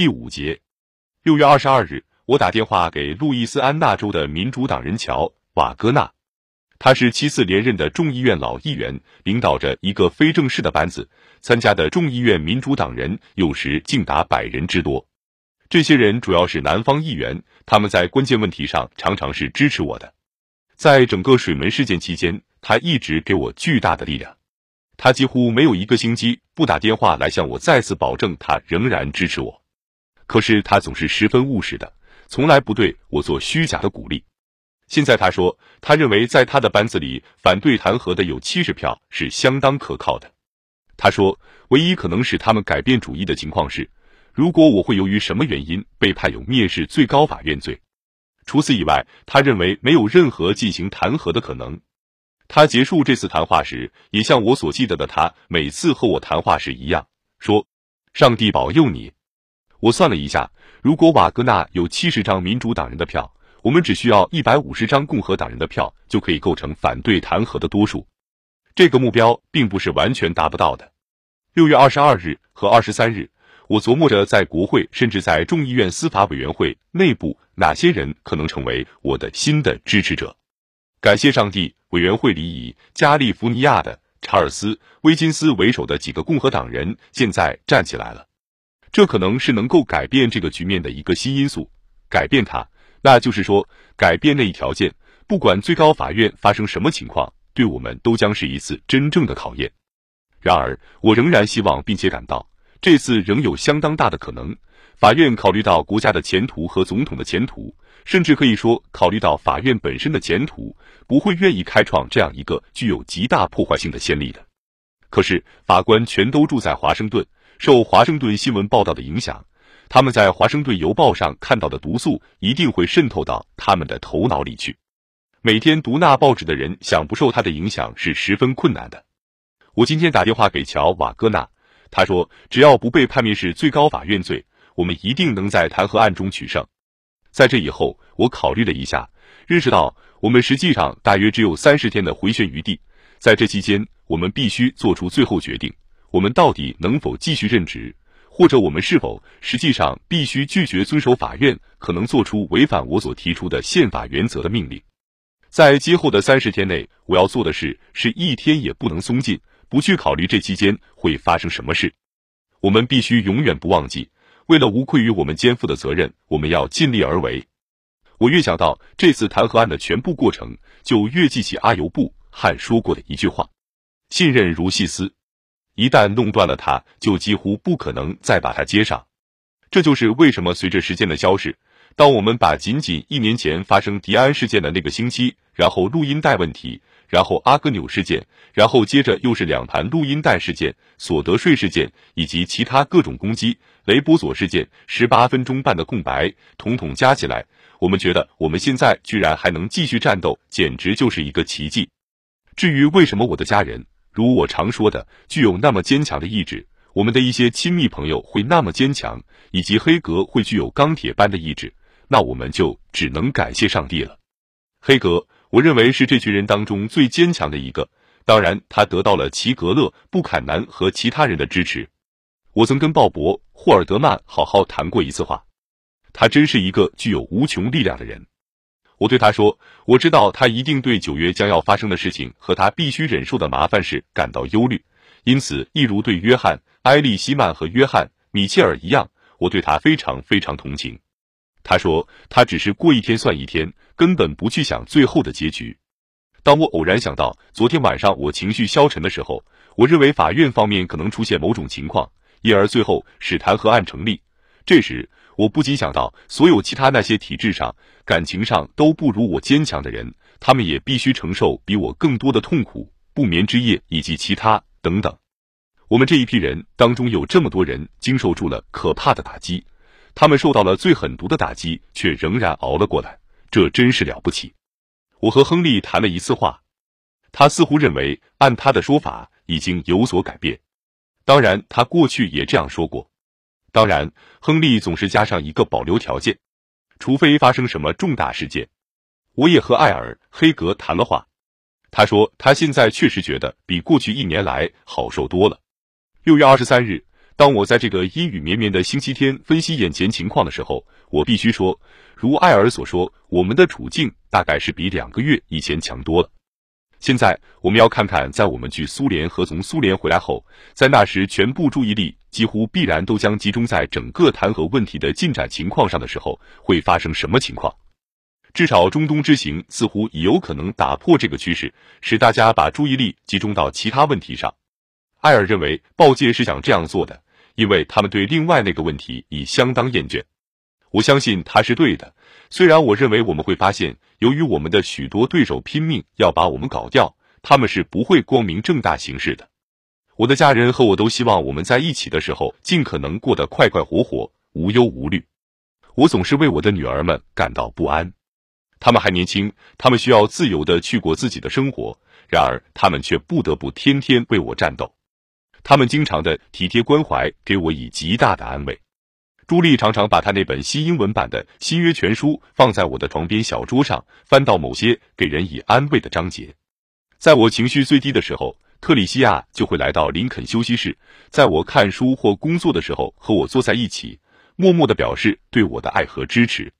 第五节，六月二十二日，我打电话给路易斯安那州的民主党人乔·瓦戈纳，他是七次连任的众议院老议员，领导着一个非正式的班子。参加的众议院民主党人有时竟达百人之多。这些人主要是南方议员，他们在关键问题上常常是支持我的。在整个水门事件期间，他一直给我巨大的力量。他几乎没有一个星期不打电话来向我再次保证他仍然支持我。可是他总是十分务实的，从来不对我做虚假的鼓励。现在他说，他认为在他的班子里反对弹劾的有七十票是相当可靠的。他说，唯一可能使他们改变主意的情况是，如果我会由于什么原因被判有蔑视最高法院罪。除此以外，他认为没有任何进行弹劾的可能。他结束这次谈话时，也像我所记得的他每次和我谈话时一样，说：“上帝保佑你。”我算了一下，如果瓦格纳有七十张民主党人的票，我们只需要一百五十张共和党人的票，就可以构成反对弹劾的多数。这个目标并不是完全达不到的。六月二十二日和二十三日，我琢磨着在国会甚至在众议院司法委员会内部，哪些人可能成为我的新的支持者。感谢上帝，委员会里以加利福尼亚的查尔斯·威金斯为首的几个共和党人现在站起来了。这可能是能够改变这个局面的一个新因素。改变它，那就是说，改变那一条件。不管最高法院发生什么情况，对我们都将是一次真正的考验。然而，我仍然希望并且感到，这次仍有相当大的可能。法院考虑到国家的前途和总统的前途。甚至可以说，考虑到法院本身的前途，不会愿意开创这样一个具有极大破坏性的先例的。可是，法官全都住在华盛顿，受华盛顿新闻报道的影响，他们在华盛顿邮报上看到的毒素一定会渗透到他们的头脑里去。每天读那报纸的人想不受他的影响是十分困难的。我今天打电话给乔·瓦戈纳，他说，只要不被判灭是最高法院罪，我们一定能在弹劾案中取胜。在这以后，我考虑了一下，认识到我们实际上大约只有三十天的回旋余地。在这期间，我们必须做出最后决定：我们到底能否继续任职，或者我们是否实际上必须拒绝遵守法院可能做出违反我所提出的宪法原则的命令。在今后的三十天内，我要做的事是一天也不能松劲，不去考虑这期间会发生什么事。我们必须永远不忘记。为了无愧于我们肩负的责任，我们要尽力而为。我越想到这次弹劾案的全部过程，就越记起阿尤布汉说过的一句话：“信任如细丝，一旦弄断了它，就几乎不可能再把它接上。”这就是为什么随着时间的消逝，当我们把仅仅一年前发生迪安事件的那个星期，然后录音带问题。然后阿格纽事件，然后接着又是两盘录音带事件、所得税事件以及其他各种攻击、雷波索事件，十八分钟半的空白，统统加起来，我们觉得我们现在居然还能继续战斗，简直就是一个奇迹。至于为什么我的家人，如我常说的，具有那么坚强的意志，我们的一些亲密朋友会那么坚强，以及黑格会具有钢铁般的意志，那我们就只能感谢上帝了。黑格。我认为是这群人当中最坚强的一个。当然，他得到了齐格勒、布坎南和其他人的支持。我曾跟鲍勃·霍尔德曼好好谈过一次话。他真是一个具有无穷力量的人。我对他说：“我知道他一定对九月将要发生的事情和他必须忍受的麻烦事感到忧虑。因此，一如对约翰·埃利希曼和约翰·米切尔一样，我对他非常非常同情。”他说：“他只是过一天算一天。”根本不去想最后的结局。当我偶然想到昨天晚上我情绪消沉的时候，我认为法院方面可能出现某种情况，因而最后使弹劾案成立。这时，我不禁想到所有其他那些体质上、感情上都不如我坚强的人，他们也必须承受比我更多的痛苦、不眠之夜以及其他等等。我们这一批人当中有这么多人经受住了可怕的打击，他们受到了最狠毒的打击，却仍然熬了过来。这真是了不起！我和亨利谈了一次话，他似乎认为按他的说法已经有所改变。当然，他过去也这样说过。当然，亨利总是加上一个保留条件，除非发生什么重大事件。我也和艾尔·黑格谈了话，他说他现在确实觉得比过去一年来好受多了。六月二十三日，当我在这个阴雨绵绵的星期天分析眼前情况的时候，我必须说，如艾尔所说，我们的处境大概是比两个月以前强多了。现在我们要看看，在我们去苏联和从苏联回来后，在那时全部注意力几乎必然都将集中在整个弹劾问题的进展情况上的时候，会发生什么情况？至少中东之行似乎已有可能打破这个趋势，使大家把注意力集中到其他问题上。艾尔认为，报界是想这样做的。因为他们对另外那个问题已相当厌倦，我相信他是对的。虽然我认为我们会发现，由于我们的许多对手拼命要把我们搞掉，他们是不会光明正大行事的。我的家人和我都希望我们在一起的时候尽可能过得快快活活、无忧无虑。我总是为我的女儿们感到不安，她们还年轻，她们需要自由的去过自己的生活，然而她们却不得不天天为我战斗。他们经常的体贴关怀给我以极大的安慰。朱莉常常把她那本新英文版的新约全书放在我的床边小桌上，翻到某些给人以安慰的章节。在我情绪最低的时候，特里西亚就会来到林肯休息室，在我看书或工作的时候和我坐在一起，默默的表示对我的爱和支持。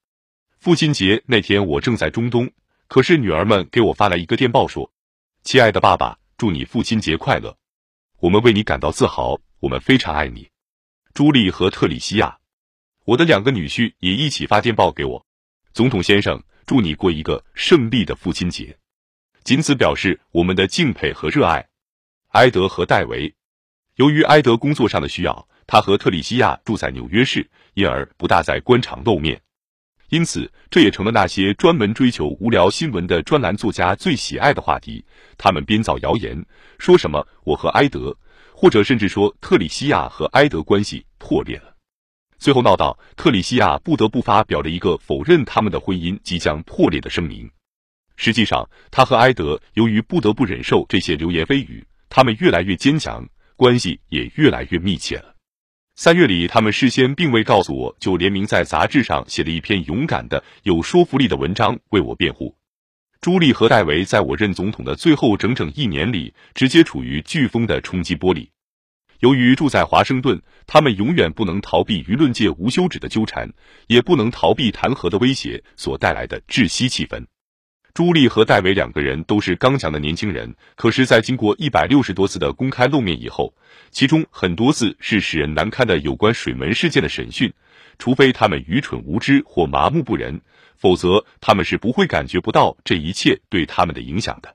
父亲节那天我正在中东，可是女儿们给我发来一个电报说：“亲爱的爸爸，祝你父亲节快乐。”我们为你感到自豪，我们非常爱你，朱莉和特里西亚。我的两个女婿也一起发电报给我。总统先生，祝你过一个胜利的父亲节，仅此表示我们的敬佩和热爱。埃德和戴维，由于埃德工作上的需要，他和特里西亚住在纽约市，因而不大在官场露面。因此，这也成了那些专门追求无聊新闻的专栏作家最喜爱的话题。他们编造谣言，说什么我和埃德，或者甚至说特里西亚和埃德关系破裂了。最后闹到特里西亚不得不发表了一个否认他们的婚姻即将破裂的声明。实际上，他和埃德由于不得不忍受这些流言蜚语，他们越来越坚强，关系也越来越密切了。三月里，他们事先并未告诉我，就联名在杂志上写了一篇勇敢的、有说服力的文章为我辩护。朱莉和戴维在我任总统的最后整整一年里，直接处于飓风的冲击波里。由于住在华盛顿，他们永远不能逃避舆论界无休止的纠缠，也不能逃避弹劾的威胁所带来的窒息气氛。朱莉和戴维两个人都是刚强的年轻人，可是，在经过一百六十多次的公开露面以后，其中很多次是使人难堪的有关水门事件的审讯。除非他们愚蠢无知或麻木不仁，否则他们是不会感觉不到这一切对他们的影响的。